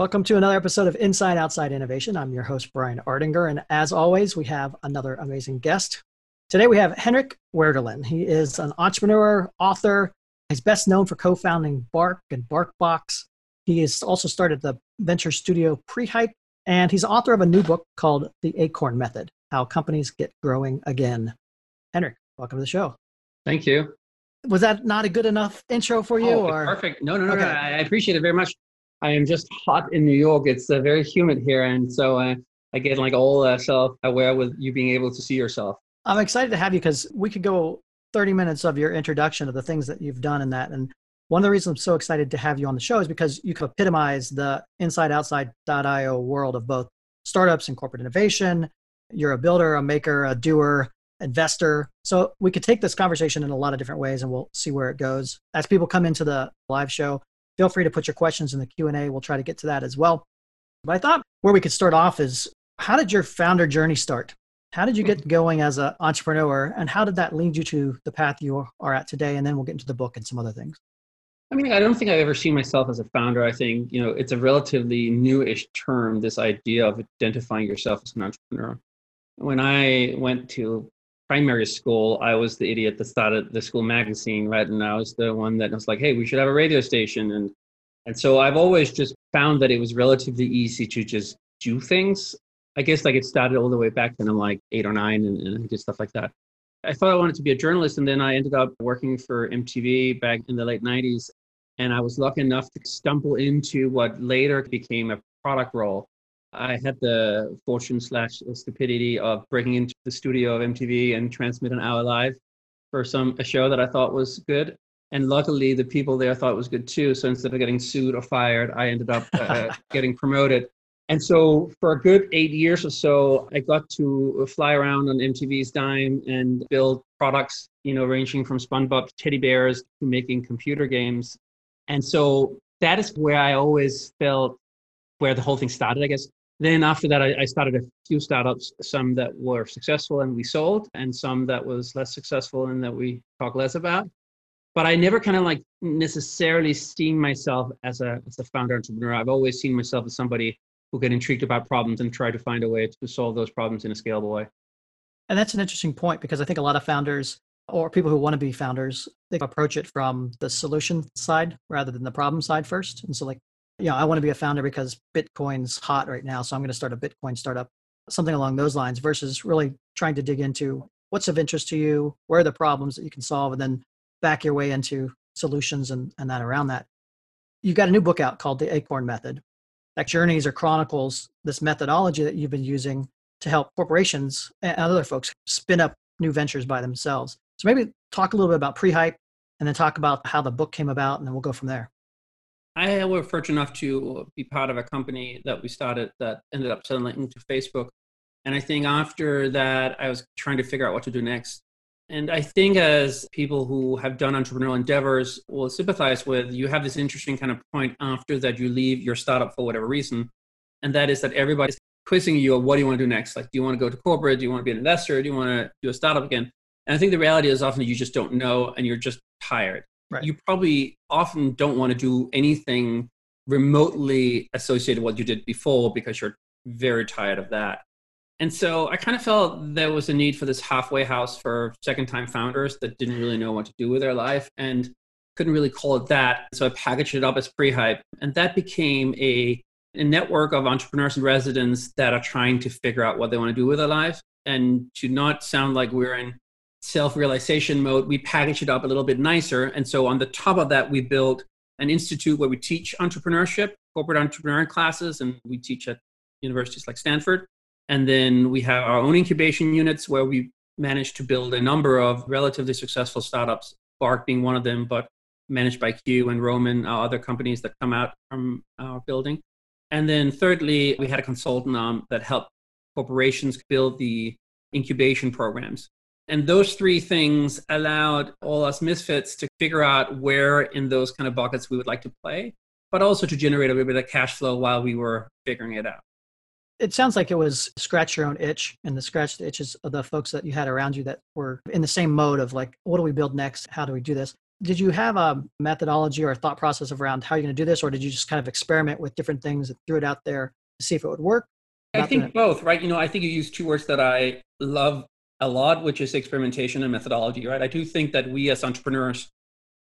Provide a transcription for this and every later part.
Welcome to another episode of Inside Outside Innovation. I'm your host, Brian Ardinger, and as always, we have another amazing guest. Today we have Henrik Werdelin. He is an entrepreneur, author. He's best known for co founding Bark and Barkbox. He has also started the venture studio Prehype, and he's author of a new book called The Acorn Method How Companies Get Growing Again. Henrik, welcome to the show. Thank you. Was that not a good enough intro for you? Oh, or? Perfect. No, no, no, okay. no. I appreciate it very much. I am just hot in New York. It's uh, very humid here, and so uh, I get like all uh, self-aware with you being able to see yourself. I'm excited to have you because we could go 30 minutes of your introduction of the things that you've done in that. And one of the reasons I'm so excited to have you on the show is because you can epitomize the inside outside.io world of both startups and corporate innovation. You're a builder, a maker, a doer, investor. So we could take this conversation in a lot of different ways and we'll see where it goes. As people come into the live show, feel free to put your questions in the q&a we'll try to get to that as well. But i thought where we could start off is how did your founder journey start? How did you get mm-hmm. going as an entrepreneur and how did that lead you to the path you are at today? And then we'll get into the book and some other things. I mean i don't think i've ever seen myself as a founder. I think you know it's a relatively newish term this idea of identifying yourself as an entrepreneur. When i went to primary school, I was the idiot that started the school magazine, right? And I was the one that was like, hey, we should have a radio station. And and so I've always just found that it was relatively easy to just do things. I guess like it started all the way back when I'm like eight or nine and, and did stuff like that. I thought I wanted to be a journalist, and then I ended up working for MTV back in the late 90s. And I was lucky enough to stumble into what later became a product role I had the fortune slash stupidity of breaking into the studio of MTV and transmit an hour live for some a show that I thought was good. And luckily, the people there thought it was good too. So instead of getting sued or fired, I ended up uh, getting promoted. And so for a good eight years or so, I got to fly around on MTV's dime and build products, you know, ranging from SpongeBob teddy bears to making computer games. And so that is where I always felt where the whole thing started, I guess. Then after that, I, I, started a few startups, some that were successful and we sold, and some that was less successful and that we talk less about. But I never kind of like necessarily seen myself as a as a founder entrepreneur. I've always seen myself as somebody who get intrigued about problems and try to find a way to solve those problems in a scalable way. And that's an interesting point because I think a lot of founders or people who want to be founders, they approach it from the solution side rather than the problem side first. And so like you know, I want to be a founder because Bitcoin's hot right now, so I'm going to start a Bitcoin startup, something along those lines, versus really trying to dig into what's of interest to you, where are the problems that you can solve, and then back your way into solutions and, and that around that. You've got a new book out called The Acorn Method that journeys or chronicles this methodology that you've been using to help corporations and other folks spin up new ventures by themselves. So maybe talk a little bit about Prehype and then talk about how the book came about, and then we'll go from there. I was fortunate enough to be part of a company that we started that ended up selling into Facebook. And I think after that, I was trying to figure out what to do next. And I think as people who have done entrepreneurial endeavors will sympathize with, you have this interesting kind of point after that you leave your startup for whatever reason. And that is that everybody's quizzing you on what do you want to do next? Like, do you want to go to corporate? Do you want to be an investor? Do you want to do a startup again? And I think the reality is often you just don't know and you're just tired. Right. You probably often don't want to do anything remotely associated with what you did before because you're very tired of that. And so I kind of felt there was a need for this halfway house for second time founders that didn't really know what to do with their life and couldn't really call it that. So I packaged it up as Prehype. And that became a, a network of entrepreneurs and residents that are trying to figure out what they want to do with their life. And to not sound like we're in self realization mode, we package it up a little bit nicer. And so on the top of that, we built an institute where we teach entrepreneurship, corporate entrepreneur classes, and we teach at universities like Stanford. And then we have our own incubation units where we managed to build a number of relatively successful startups, Bark being one of them, but managed by Q and Roman, our other companies that come out from our building. And then thirdly, we had a consultant arm that helped corporations build the incubation programs. And those three things allowed all us misfits to figure out where in those kind of buckets we would like to play, but also to generate a little bit of cash flow while we were figuring it out. It sounds like it was scratch your own itch and the scratch the itches of the folks that you had around you that were in the same mode of like, what do we build next? How do we do this? Did you have a methodology or a thought process around how you're going to do this, or did you just kind of experiment with different things and threw it out there to see if it would work? I think both, right? You know, I think you use two words that I love a lot, which is experimentation and methodology, right? I do think that we as entrepreneurs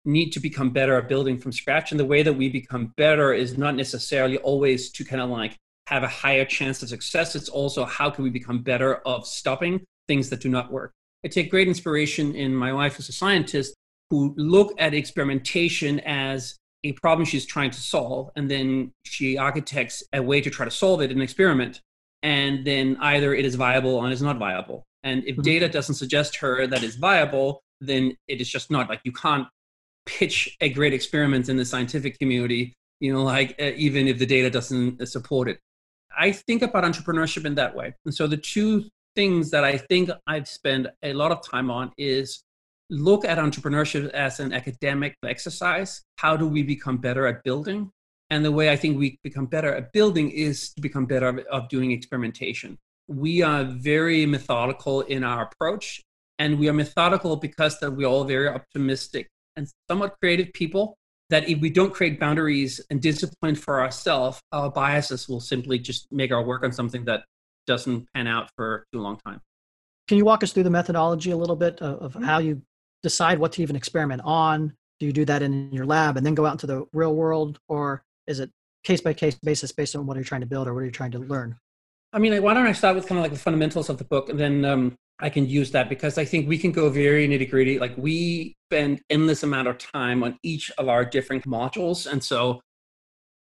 need to become better at building from scratch. And the way that we become better is not necessarily always to kind of like have a higher chance of success. It's also how can we become better of stopping things that do not work. I take great inspiration in my wife as a scientist who look at experimentation as a problem she's trying to solve, and then she architects a way to try to solve it in an experiment and then either it is viable or it is not viable. And if mm-hmm. data doesn't suggest her that is viable, then it is just not like you can't pitch a great experiment in the scientific community, you know, like uh, even if the data doesn't support it. I think about entrepreneurship in that way. And so the two things that I think I've spent a lot of time on is look at entrepreneurship as an academic exercise. How do we become better at building? And the way I think we become better at building is to become better of doing experimentation. We are very methodical in our approach, and we are methodical because that we're all very optimistic and somewhat creative people. That if we don't create boundaries and discipline for ourselves, our biases will simply just make our work on something that doesn't pan out for too long time. Can you walk us through the methodology a little bit of, of how you decide what to even experiment on? Do you do that in your lab and then go out into the real world, or is it case by case basis based on what you're trying to build or what you're trying to learn? I mean, why don't I start with kind of like the fundamentals of the book, and then um, I can use that because I think we can go very nitty gritty. Like we spend endless amount of time on each of our different modules, and so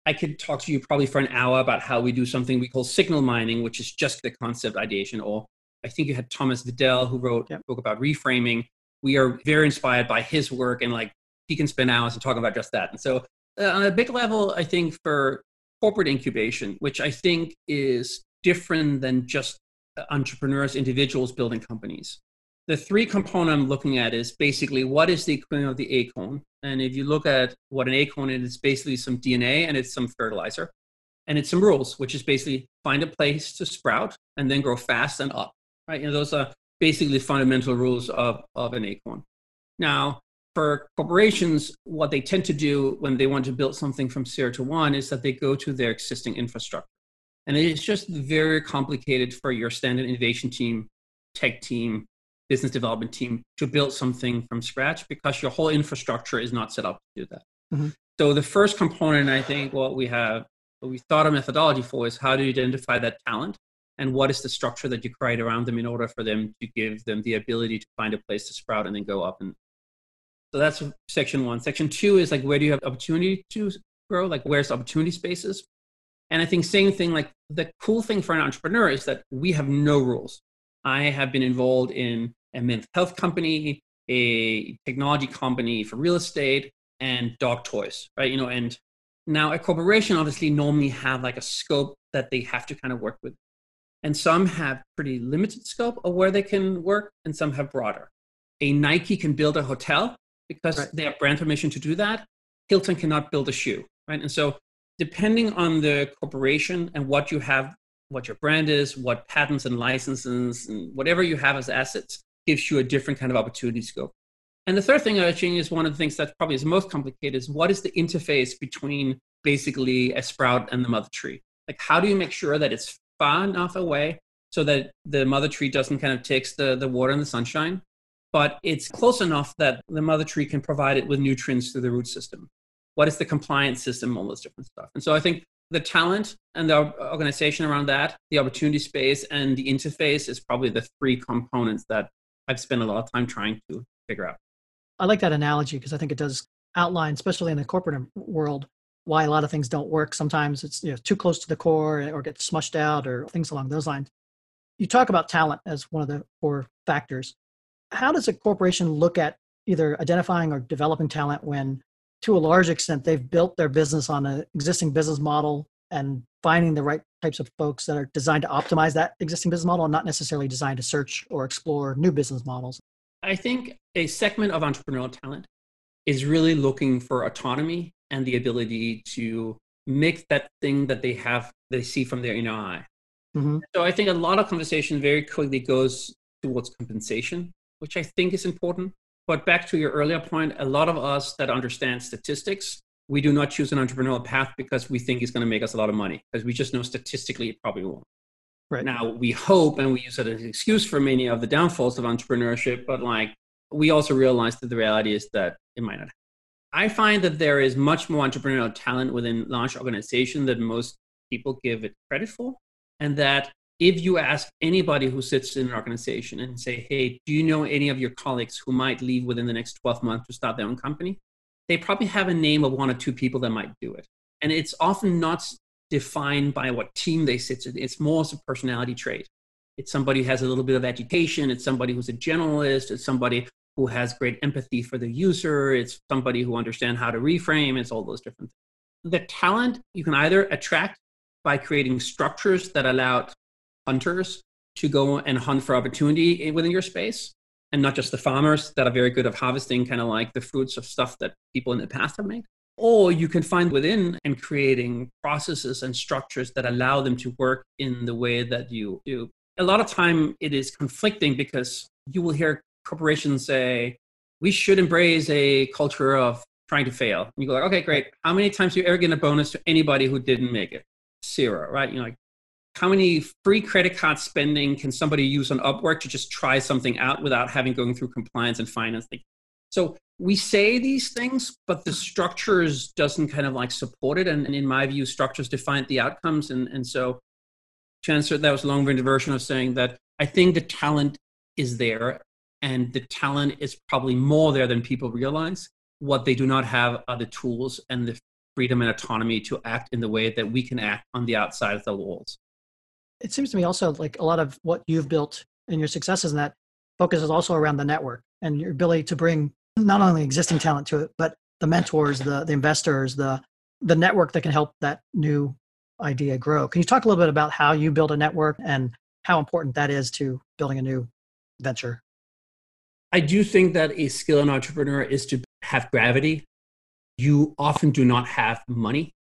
I could talk to you probably for an hour about how we do something we call signal mining, which is just the concept ideation. Or I think you had Thomas Vidal who wrote yep. a book about reframing. We are very inspired by his work, and like he can spend hours and talk about just that. And so uh, on a big level, I think for corporate incubation, which I think is different than just entrepreneurs, individuals building companies. The three component I'm looking at is basically what is the equivalent of the acorn? And if you look at what an acorn is, it's basically some DNA and it's some fertilizer. And it's some rules, which is basically find a place to sprout and then grow fast and up. Right? You know, those are basically fundamental rules of, of an acorn. Now, for corporations, what they tend to do when they want to build something from zero to one is that they go to their existing infrastructure. And it's just very complicated for your standard innovation team, tech team, business development team to build something from scratch because your whole infrastructure is not set up to do that. Mm-hmm. So the first component, I think, what we have, what we thought a methodology for is how to identify that talent and what is the structure that you create around them in order for them to give them the ability to find a place to sprout and then go up and, so that's section one. Section two is like where do you have opportunity to grow? Like where's opportunity spaces? And I think same thing, like the cool thing for an entrepreneur is that we have no rules. I have been involved in a mental health company, a technology company for real estate, and dog toys, right? You know, and now a corporation obviously normally have like a scope that they have to kind of work with. And some have pretty limited scope of where they can work, and some have broader. A Nike can build a hotel, because right. they have brand permission to do that. Hilton cannot build a shoe, right? And so, depending on the corporation and what you have, what your brand is, what patents and licenses and whatever you have as assets, gives you a different kind of opportunity scope. And the third thing I think is one of the things that probably is most complicated is what is the interface between basically a sprout and the mother tree? Like, how do you make sure that it's far enough away so that the mother tree doesn't kind of takes the, the water and the sunshine, but it's close enough that the mother tree can provide it with nutrients through the root system. What is the compliance system? All this different stuff. And so I think the talent and the organization around that, the opportunity space, and the interface is probably the three components that I've spent a lot of time trying to figure out. I like that analogy because I think it does outline, especially in the corporate world, why a lot of things don't work. Sometimes it's you know, too close to the core or gets smushed out or things along those lines. You talk about talent as one of the four factors how does a corporation look at either identifying or developing talent when to a large extent they've built their business on an existing business model and finding the right types of folks that are designed to optimize that existing business model and not necessarily designed to search or explore new business models? I think a segment of entrepreneurial talent is really looking for autonomy and the ability to make that thing that they have they see from their inner eye. Mm-hmm. So I think a lot of conversation very quickly goes towards compensation, which I think is important. But back to your earlier point, a lot of us that understand statistics, we do not choose an entrepreneurial path because we think it's going to make us a lot of money, because we just know statistically it probably won't. Right. Now we hope and we use it as an excuse for many of the downfalls of entrepreneurship, but like we also realize that the reality is that it might not. I find that there is much more entrepreneurial talent within large organizations than most people give it credit for. And that if you ask anybody who sits in an organization and say, hey, do you know any of your colleagues who might leave within the next 12 months to start their own company? They probably have a name of one or two people that might do it. And it's often not defined by what team they sit in, it's more as a personality trait. It's somebody who has a little bit of education, it's somebody who's a generalist, it's somebody who has great empathy for the user, it's somebody who understands how to reframe, it's all those different things. The talent you can either attract by creating structures that allow hunters to go and hunt for opportunity within your space and not just the farmers that are very good at harvesting kind of like the fruits of stuff that people in the past have made. Or you can find within and creating processes and structures that allow them to work in the way that you do. A lot of time it is conflicting because you will hear corporations say we should embrace a culture of trying to fail. And you go like okay great. How many times you ever get a bonus to anybody who didn't make it? Zero right? You know like how many free credit card spending can somebody use on Upwork to just try something out without having going through compliance and finance? So we say these things, but the structures doesn't kind of like support it. And, and in my view, structures define the outcomes. And, and so to answer that was a long-winded version of saying that I think the talent is there and the talent is probably more there than people realize. What they do not have are the tools and the freedom and autonomy to act in the way that we can act on the outside of the walls it seems to me also like a lot of what you've built and your successes in that focuses also around the network and your ability to bring not only existing talent to it, but the mentors, the, the investors, the, the network that can help that new idea grow. Can you talk a little bit about how you build a network and how important that is to building a new venture? I do think that a skill in entrepreneur is to have gravity. You often do not have money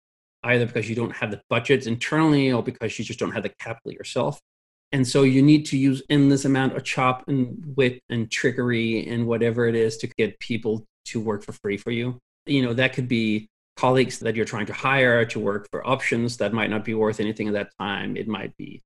either because you don't have the budgets internally or because you just don't have the capital yourself. And so you need to use endless amount of chop and wit and trickery and whatever it is to get people to work for free for you. You know, that could be colleagues that you're trying to hire to work for options that might not be worth anything at that time. It might be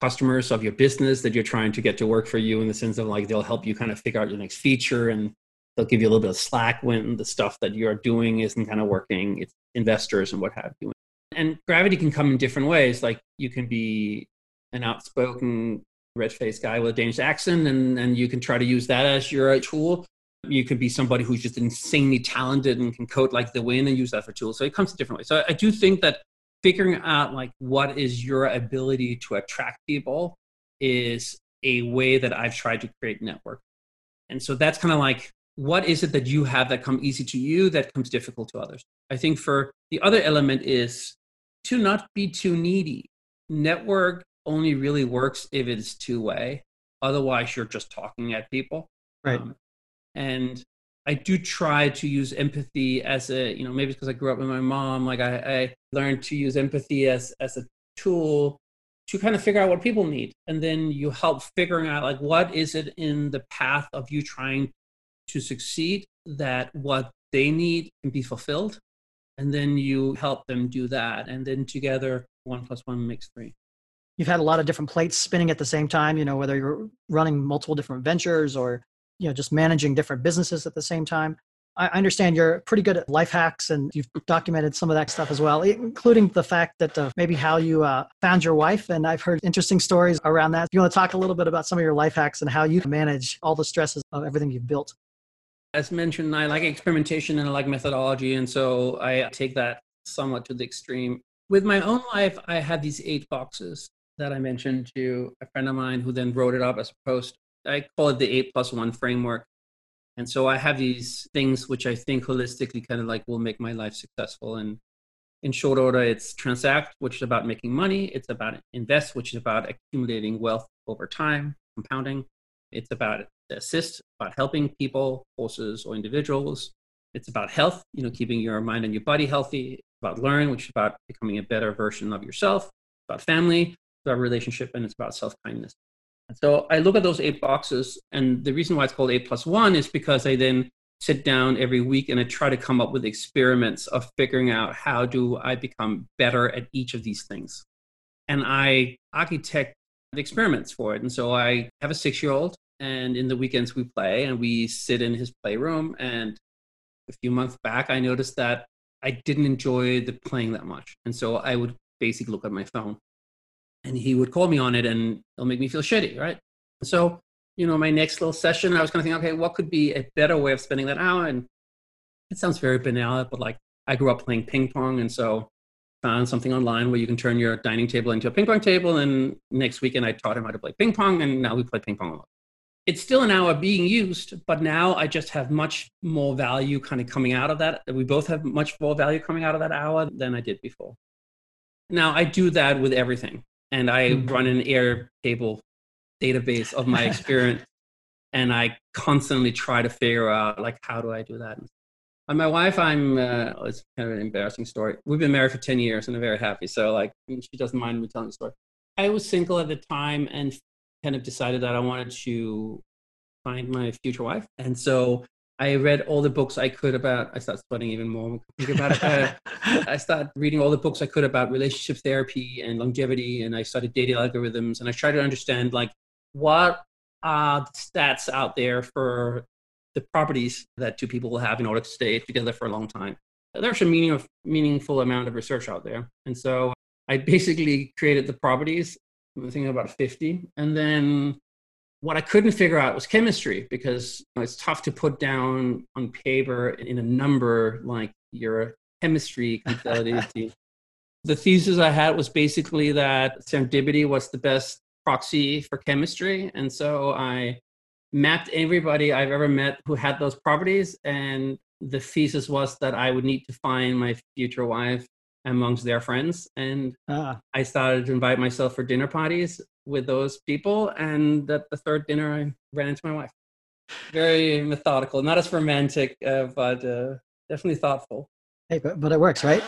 customers of your business that you're trying to get to work for you in the sense of like they'll help you kind of figure out your next feature and they'll give you a little bit of slack when the stuff that you're doing isn't kind of working. It's investors and what have you. And gravity can come in different ways. Like you can be an outspoken, red faced guy with a Danish accent, and, and you can try to use that as your tool. You can be somebody who's just insanely talented and can code like the wind and use that for tools. So it comes in different ways. So I do think that figuring out like what is your ability to attract people is a way that I've tried to create network. And so that's kind of like what is it that you have that come easy to you that comes difficult to others. I think for the other element is to not be too needy. Network only really works if it's two way. Otherwise, you're just talking at people. Right. Um, and I do try to use empathy as a, you know, maybe because I grew up with my mom, like I, I learned to use empathy as, as a tool to kind of figure out what people need. And then you help figuring out like what is it in the path of you trying to succeed that what they need can be fulfilled and then you help them do that and then together one plus one makes three. You've had a lot of different plates spinning at the same time you know whether you're running multiple different ventures or you know just managing different businesses at the same time. I understand you're pretty good at life hacks and you've documented some of that stuff as well including the fact that uh, maybe how you uh, found your wife and i've heard interesting stories around that. You want to talk a little bit about some of your life hacks and how you manage all the stresses of everything you've built as mentioned, I like experimentation and I like methodology. And so I take that somewhat to the extreme. With my own life, I had these eight boxes that I mentioned to a friend of mine who then wrote it up as a post. I call it the eight plus one framework. And so I have these things which I think holistically kind of like will make my life successful. And in short order, it's transact, which is about making money. It's about invest, which is about accumulating wealth over time, compounding. It's about assist, about helping people, horses, or individuals. It's about health, you know, keeping your mind and your body healthy. It's about learn, which is about becoming a better version of yourself. It's about family, it's about relationship, and it's about self kindness. So I look at those eight boxes, and the reason why it's called eight plus one is because I then sit down every week and I try to come up with experiments of figuring out how do I become better at each of these things. And I architect the experiments for it. And so I have a six year old, and in the weekends we play and we sit in his playroom. And a few months back, I noticed that I didn't enjoy the playing that much. And so I would basically look at my phone and he would call me on it and it'll make me feel shitty, right? So you know, my next little session, I was kind of thinking, okay, what could be a better way of spending that hour? And it sounds very banal, but like I grew up playing ping pong, and so found something online where you can turn your dining table into a ping pong table. And next weekend, I taught him how to play ping pong, and now we play ping pong a lot. It's still an hour being used, but now I just have much more value kind of coming out of that. We both have much more value coming out of that hour than I did before. Now I do that with everything, and I mm-hmm. run an Airtable database of my experience and i constantly try to figure out like how do i do that and my wife i'm uh, it's kind of an embarrassing story we've been married for 10 years and i'm very happy so like she doesn't mind me telling the story i was single at the time and kind of decided that i wanted to find my future wife and so I read all the books I could about. I started studying even more about it. Uh, I started reading all the books I could about relationship therapy and longevity, and I started dating algorithms, and I tried to understand like what are the stats out there for the properties that two people will have in order to stay together for a long time. There's a meaning of, meaningful amount of research out there. And so I basically created the properties, I think about 50. And then what I couldn't figure out was chemistry because you know, it's tough to put down on paper in a number like your chemistry the thesis I had was basically that serendipity was the best proxy for chemistry. And so I mapped everybody I've ever met who had those properties. And the thesis was that I would need to find my future wife amongst their friends. And ah. I started to invite myself for dinner parties with those people. And at the third dinner, I ran into my wife. Very methodical, not as romantic, uh, but uh, definitely thoughtful. Hey, but, but it works, right?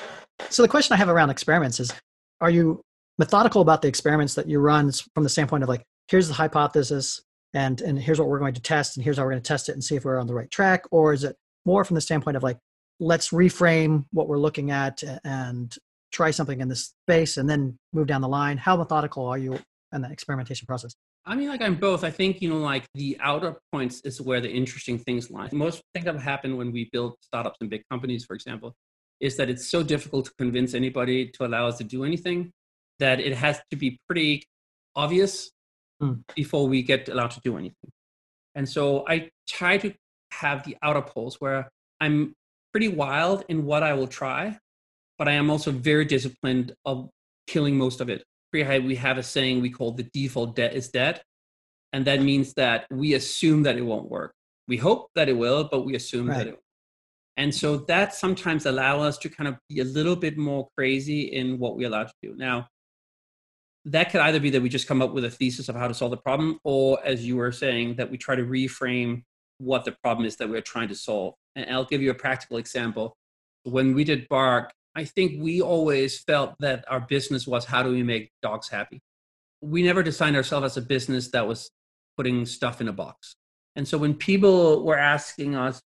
So the question I have around experiments is, are you methodical about the experiments that you run from the standpoint of like here's the hypothesis and and here's what we're going to test and here's how we're going to test it and see if we're on the right track or is it more from the standpoint of like let's reframe what we're looking at and try something in this space and then move down the line how methodical are you in the experimentation process I mean, like I'm both. I think you know, like the outer points is where the interesting things lie. Most things that happen when we build startups and big companies, for example, is that it's so difficult to convince anybody to allow us to do anything that it has to be pretty obvious mm. before we get allowed to do anything. And so I try to have the outer poles where I'm pretty wild in what I will try, but I am also very disciplined of killing most of it. We have a saying we call the default debt is dead. And that means that we assume that it won't work. We hope that it will, but we assume right. that it will. And so that sometimes allow us to kind of be a little bit more crazy in what we allow to do. Now, that could either be that we just come up with a thesis of how to solve the problem, or as you were saying, that we try to reframe what the problem is that we're trying to solve. And I'll give you a practical example. When we did Bark, I think we always felt that our business was how do we make dogs happy? We never designed ourselves as a business that was putting stuff in a box. And so when people were asking us,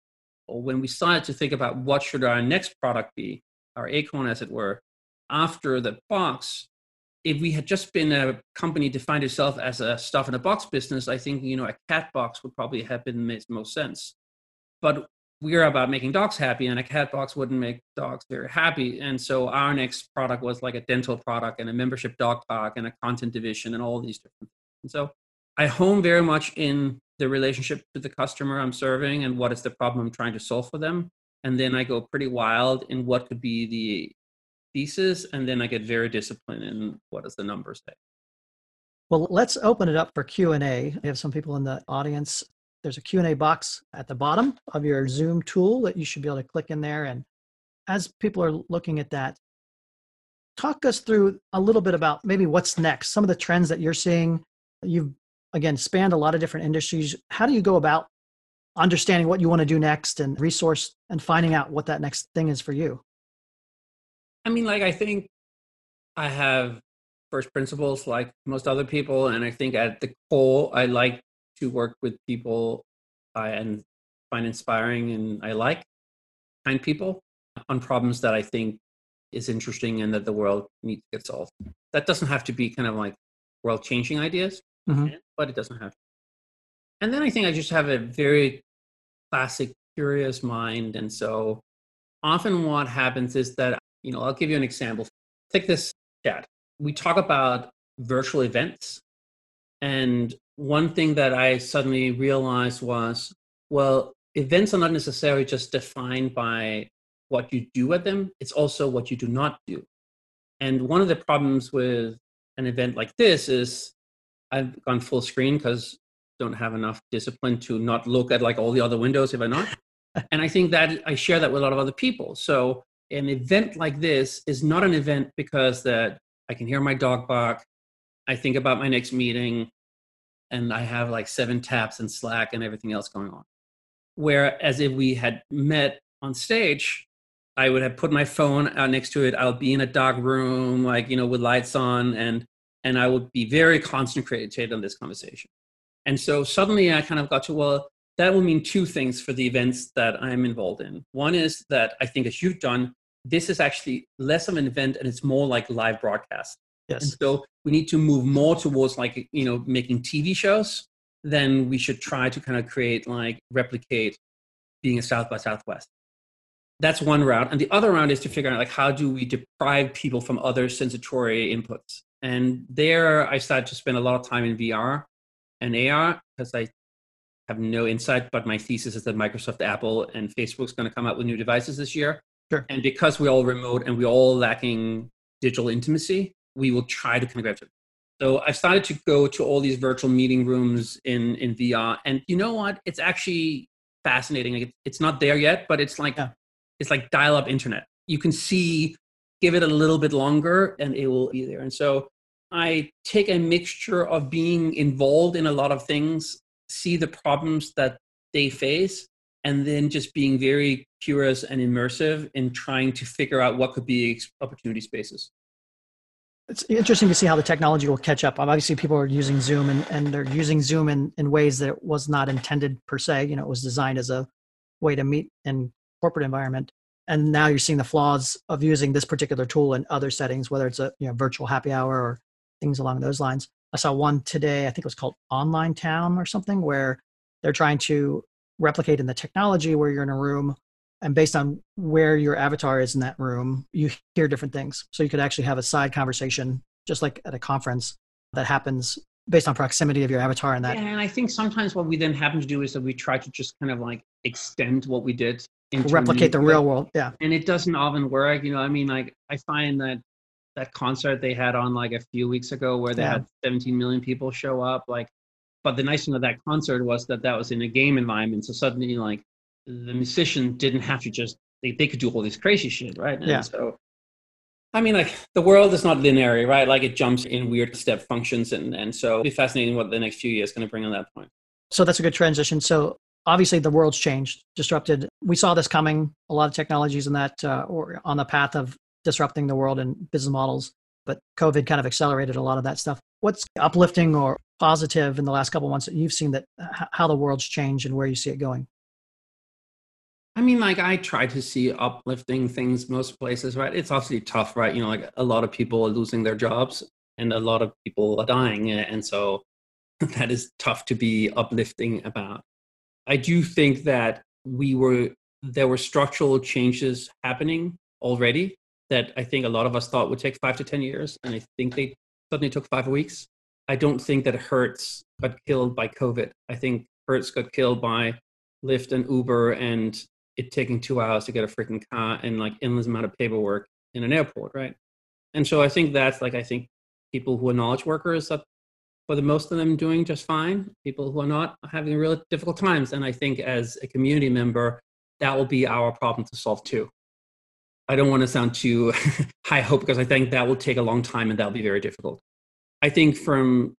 or when we started to think about what should our next product be, our acorn as it were, after the box, if we had just been a company defined itself as a stuff in a box business, I think you know a cat box would probably have been made most sense. But we're about making dogs happy, and a cat box wouldn't make dogs very happy. And so our next product was like a dental product and a membership dog park and a content division and all these different. Things. And so I hone very much in the relationship to the customer I'm serving and what is the problem I'm trying to solve for them. And then I go pretty wild in what could be the thesis and then i get very disciplined in what does the number say well let's open it up for q&a we have some people in the audience there's a q&a box at the bottom of your zoom tool that you should be able to click in there and as people are looking at that talk us through a little bit about maybe what's next, some of the trends that you're seeing. You've again spanned a lot of different industries. How do you go about understanding what you want to do next and resource and finding out what that next thing is for you? I mean, like I think I have first principles like most other people, and I think at the core, I like to work with people I and find inspiring, and I like kind people on problems that I think is interesting and that the world needs to get solved. That doesn't have to be kind of like world changing ideas, mm-hmm. but it doesn't have to. And then I think I just have a very classic curious mind. And so often what happens is that, you know, I'll give you an example. Take this chat. We talk about virtual events. And one thing that I suddenly realized was, well, events are not necessarily just defined by what you do at them, it's also what you do not do. And one of the problems with an event like this is I've gone full screen because don't have enough discipline to not look at like all the other windows if I'm not. and I think that I share that with a lot of other people. So an event like this is not an event because that I can hear my dog bark, I think about my next meeting, and I have like seven taps and Slack and everything else going on. Whereas if we had met on stage, I would have put my phone out next to it. I'll be in a dark room, like you know, with lights on, and and I would be very concentrated on this conversation. And so suddenly I kind of got to well, that will mean two things for the events that I'm involved in. One is that I think, as you've done, this is actually less of an event and it's more like live broadcast. Yes. And so we need to move more towards like you know making TV shows. Then we should try to kind of create like replicate being a South by Southwest that's one route and the other route is to figure out like how do we deprive people from other sensatory inputs and there i started to spend a lot of time in vr and ar because i have no insight but my thesis is that microsoft apple and facebook's going to come out with new devices this year sure. and because we're all remote and we're all lacking digital intimacy we will try to connect it so i started to go to all these virtual meeting rooms in in vr and you know what it's actually fascinating like it's not there yet but it's like yeah it's like dial up internet. You can see, give it a little bit longer and it will be there. And so I take a mixture of being involved in a lot of things, see the problems that they face, and then just being very curious and immersive in trying to figure out what could be opportunity spaces. It's interesting to see how the technology will catch up. Obviously, people are using Zoom and, and they're using Zoom in, in ways that was not intended per se. You know, it was designed as a way to meet in corporate environment and now you're seeing the flaws of using this particular tool in other settings whether it's a you know virtual happy hour or things along those lines i saw one today i think it was called online town or something where they're trying to replicate in the technology where you're in a room and based on where your avatar is in that room you hear different things so you could actually have a side conversation just like at a conference that happens based on proximity of your avatar and that yeah, and i think sometimes what we then happen to do is that we try to just kind of like extend what we did into replicate the real world. Yeah. And it doesn't often work. You know, I mean, like I find that that concert they had on like a few weeks ago where they yeah. had 17 million people show up, like, but the nice thing of that concert was that that was in a game environment. So suddenly, like, the musician didn't have to just, they, they could do all this crazy shit, right? And yeah. so, I mean, like, the world is not linear, right? Like, it jumps in weird step functions. And, and so it'll be fascinating what the next few years going to bring on that point. So that's a good transition. So obviously the world's changed, disrupted. We saw this coming. A lot of technologies in that uh, or on the path of disrupting the world and business models, but COVID kind of accelerated a lot of that stuff. What's uplifting or positive in the last couple months that you've seen that how the world's changed and where you see it going? I mean, like I try to see uplifting things most places, right? It's obviously tough, right? You know, like a lot of people are losing their jobs and a lot of people are dying. Eh, and so that is tough to be uplifting about. I do think that we were there were structural changes happening already that I think a lot of us thought would take five to ten years, and I think they suddenly took five weeks. I don't think that Hertz got killed by COVID. I think Hertz got killed by Lyft and Uber and it taking two hours to get a freaking car and like endless amount of paperwork in an airport, right? And so I think that's like I think people who are knowledge workers that for the most of them doing just fine. People who are not are having really difficult times. And I think as a community member, that will be our problem to solve too. I don't want to sound too high hope because I think that will take a long time and that'll be very difficult. I think from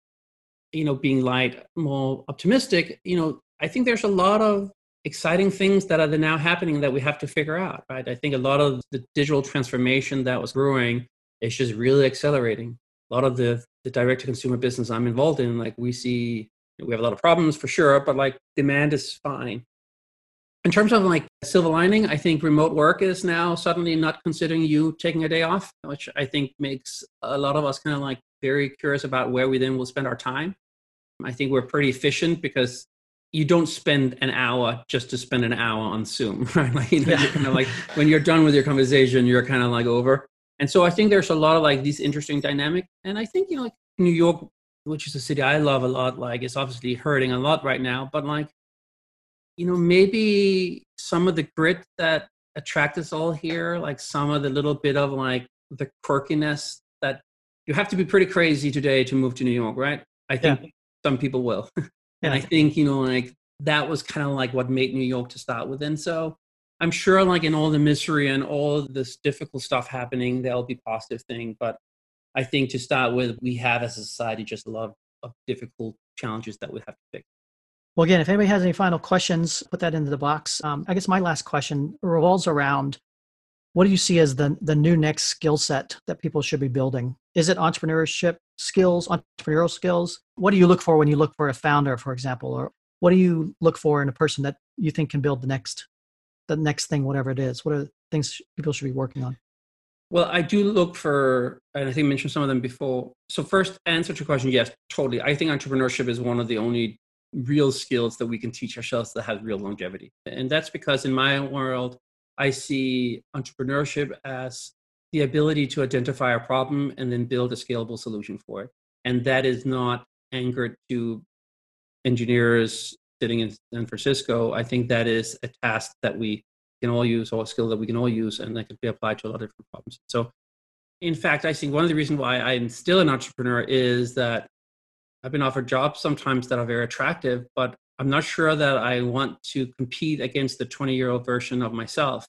you know being light, more optimistic, you know, I think there's a lot of exciting things that are now happening that we have to figure out, right? I think a lot of the digital transformation that was brewing is just really accelerating. A lot of the the direct to consumer business I'm involved in, like we see we have a lot of problems for sure, but like demand is fine. In terms of like silver lining, I think remote work is now suddenly not considering you taking a day off, which I think makes a lot of us kind of like very curious about where we then will spend our time. I think we're pretty efficient because you don't spend an hour just to spend an hour on Zoom, right? Like, you know, yeah. you're kind of like when you're done with your conversation, you're kind of like over. And so I think there's a lot of like these interesting dynamic. And I think, you know, like New York, which is a city I love a lot, like it's obviously hurting a lot right now, but like, you know, maybe some of the grit that attract us all here, like some of the little bit of like the quirkiness that you have to be pretty crazy today to move to New York, right? I think yeah. some people will. and. I think, you know, like that was kind of like what made New York to start with. And so I'm sure, like in all the misery and all this difficult stuff happening, there'll be positive thing. But I think to start with, we have as a society just a lot of difficult challenges that we have to fix. Well, again, if anybody has any final questions, put that into the box. Um, I guess my last question revolves around what do you see as the, the new next skill set that people should be building? Is it entrepreneurship skills, entrepreneurial skills? What do you look for when you look for a founder, for example? Or what do you look for in a person that you think can build the next the next thing, whatever it is? What are things people should be working on? Well, I do look for, and I think I mentioned some of them before. So, first, answer to your question, yes, totally. I think entrepreneurship is one of the only real skills that we can teach ourselves that has real longevity. And that's because in my world, I see entrepreneurship as the ability to identify a problem and then build a scalable solution for it. And that is not anchored to engineers sitting in San Francisco, I think that is a task that we can all use or a skill that we can all use and that could be applied to a lot of different problems. So in fact, I think one of the reasons why I'm still an entrepreneur is that I've been offered jobs sometimes that are very attractive, but I'm not sure that I want to compete against the 20 year old version of myself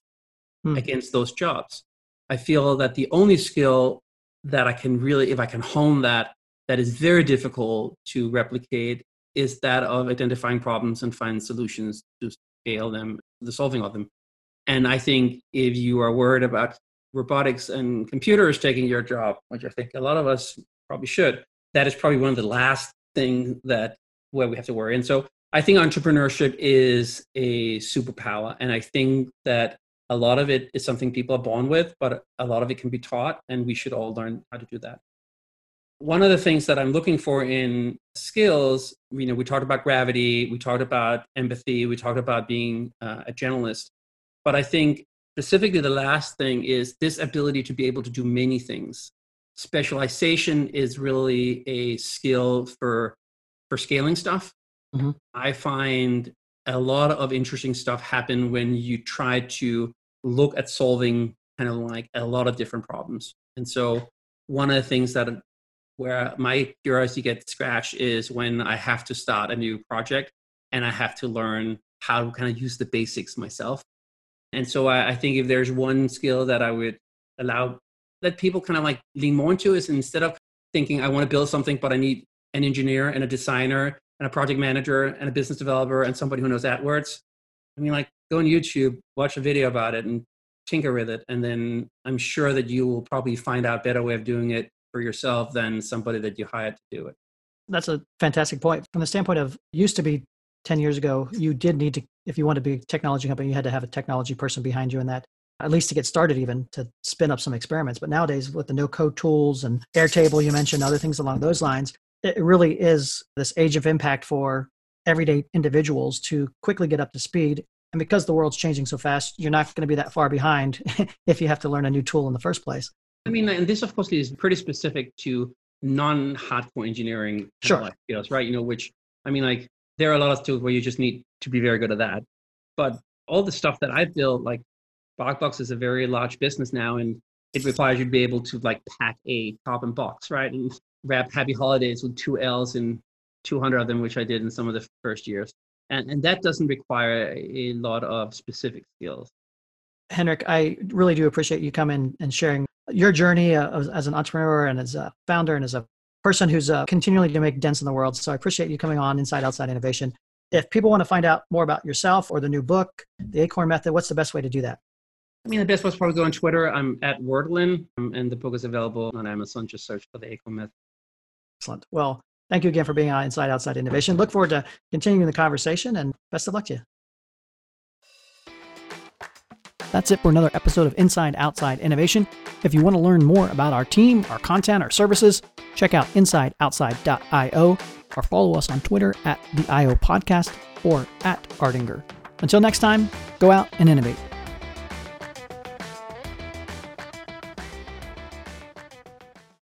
hmm. against those jobs. I feel that the only skill that I can really, if I can hone that, that is very difficult to replicate is that of identifying problems and find solutions to scale them, the solving of them. And I think if you are worried about robotics and computers taking your job, which I think a lot of us probably should, that is probably one of the last things that where we have to worry. And so I think entrepreneurship is a superpower. And I think that a lot of it is something people are born with, but a lot of it can be taught, and we should all learn how to do that one of the things that I'm looking for in skills, you know, we talked about gravity, we talked about empathy, we talked about being uh, a generalist, but I think specifically the last thing is this ability to be able to do many things. Specialization is really a skill for for scaling stuff. Mm-hmm. I find a lot of interesting stuff happen when you try to look at solving kind of like a lot of different problems. And so one of the things that where my curiosity gets scratched is when I have to start a new project and I have to learn how to kind of use the basics myself. And so I, I think if there's one skill that I would allow that people kind of like lean more into is instead of thinking I want to build something, but I need an engineer and a designer and a project manager and a business developer and somebody who knows AdWords. I mean, like go on YouTube, watch a video about it and tinker with it. And then I'm sure that you will probably find out better way of doing it for yourself than somebody that you hired to do it. That's a fantastic point. From the standpoint of used to be 10 years ago, you did need to, if you want to be a technology company, you had to have a technology person behind you in that, at least to get started, even to spin up some experiments. But nowadays, with the no code tools and Airtable, you mentioned other things along those lines, it really is this age of impact for everyday individuals to quickly get up to speed. And because the world's changing so fast, you're not going to be that far behind if you have to learn a new tool in the first place. I mean, and this of course is pretty specific to non-hardcore engineering sure. skills, right? You know, which I mean, like there are a lot of tools where you just need to be very good at that. But all the stuff that I've built, like BarkBox is a very large business now, and it requires you to be able to like pack a carbon box, right? And wrap Happy Holidays with two L's and 200 of them, which I did in some of the first years. And, and that doesn't require a lot of specific skills. Henrik, I really do appreciate you coming and sharing your journey uh, as, an entrepreneur and as a founder and as a person who's uh, continually to make dents in the world. So I appreciate you coming on Inside Outside Innovation. If people want to find out more about yourself or the new book, the Acorn Method, what's the best way to do that? I mean, the best way is probably go on Twitter. I'm at Werdelin, um, and the book is available on Amazon. Just search for the Acorn Method. Excellent. Well, thank you again for being on Inside Outside Innovation. Look forward to continuing the conversation, and best of luck to you. That's it for another episode of Inside Outside Innovation. If you want to learn more about our team, our content, our services, check out insideoutside.io or follow us on Twitter at the IO Podcast or at Ardinger. Until next time, go out and innovate.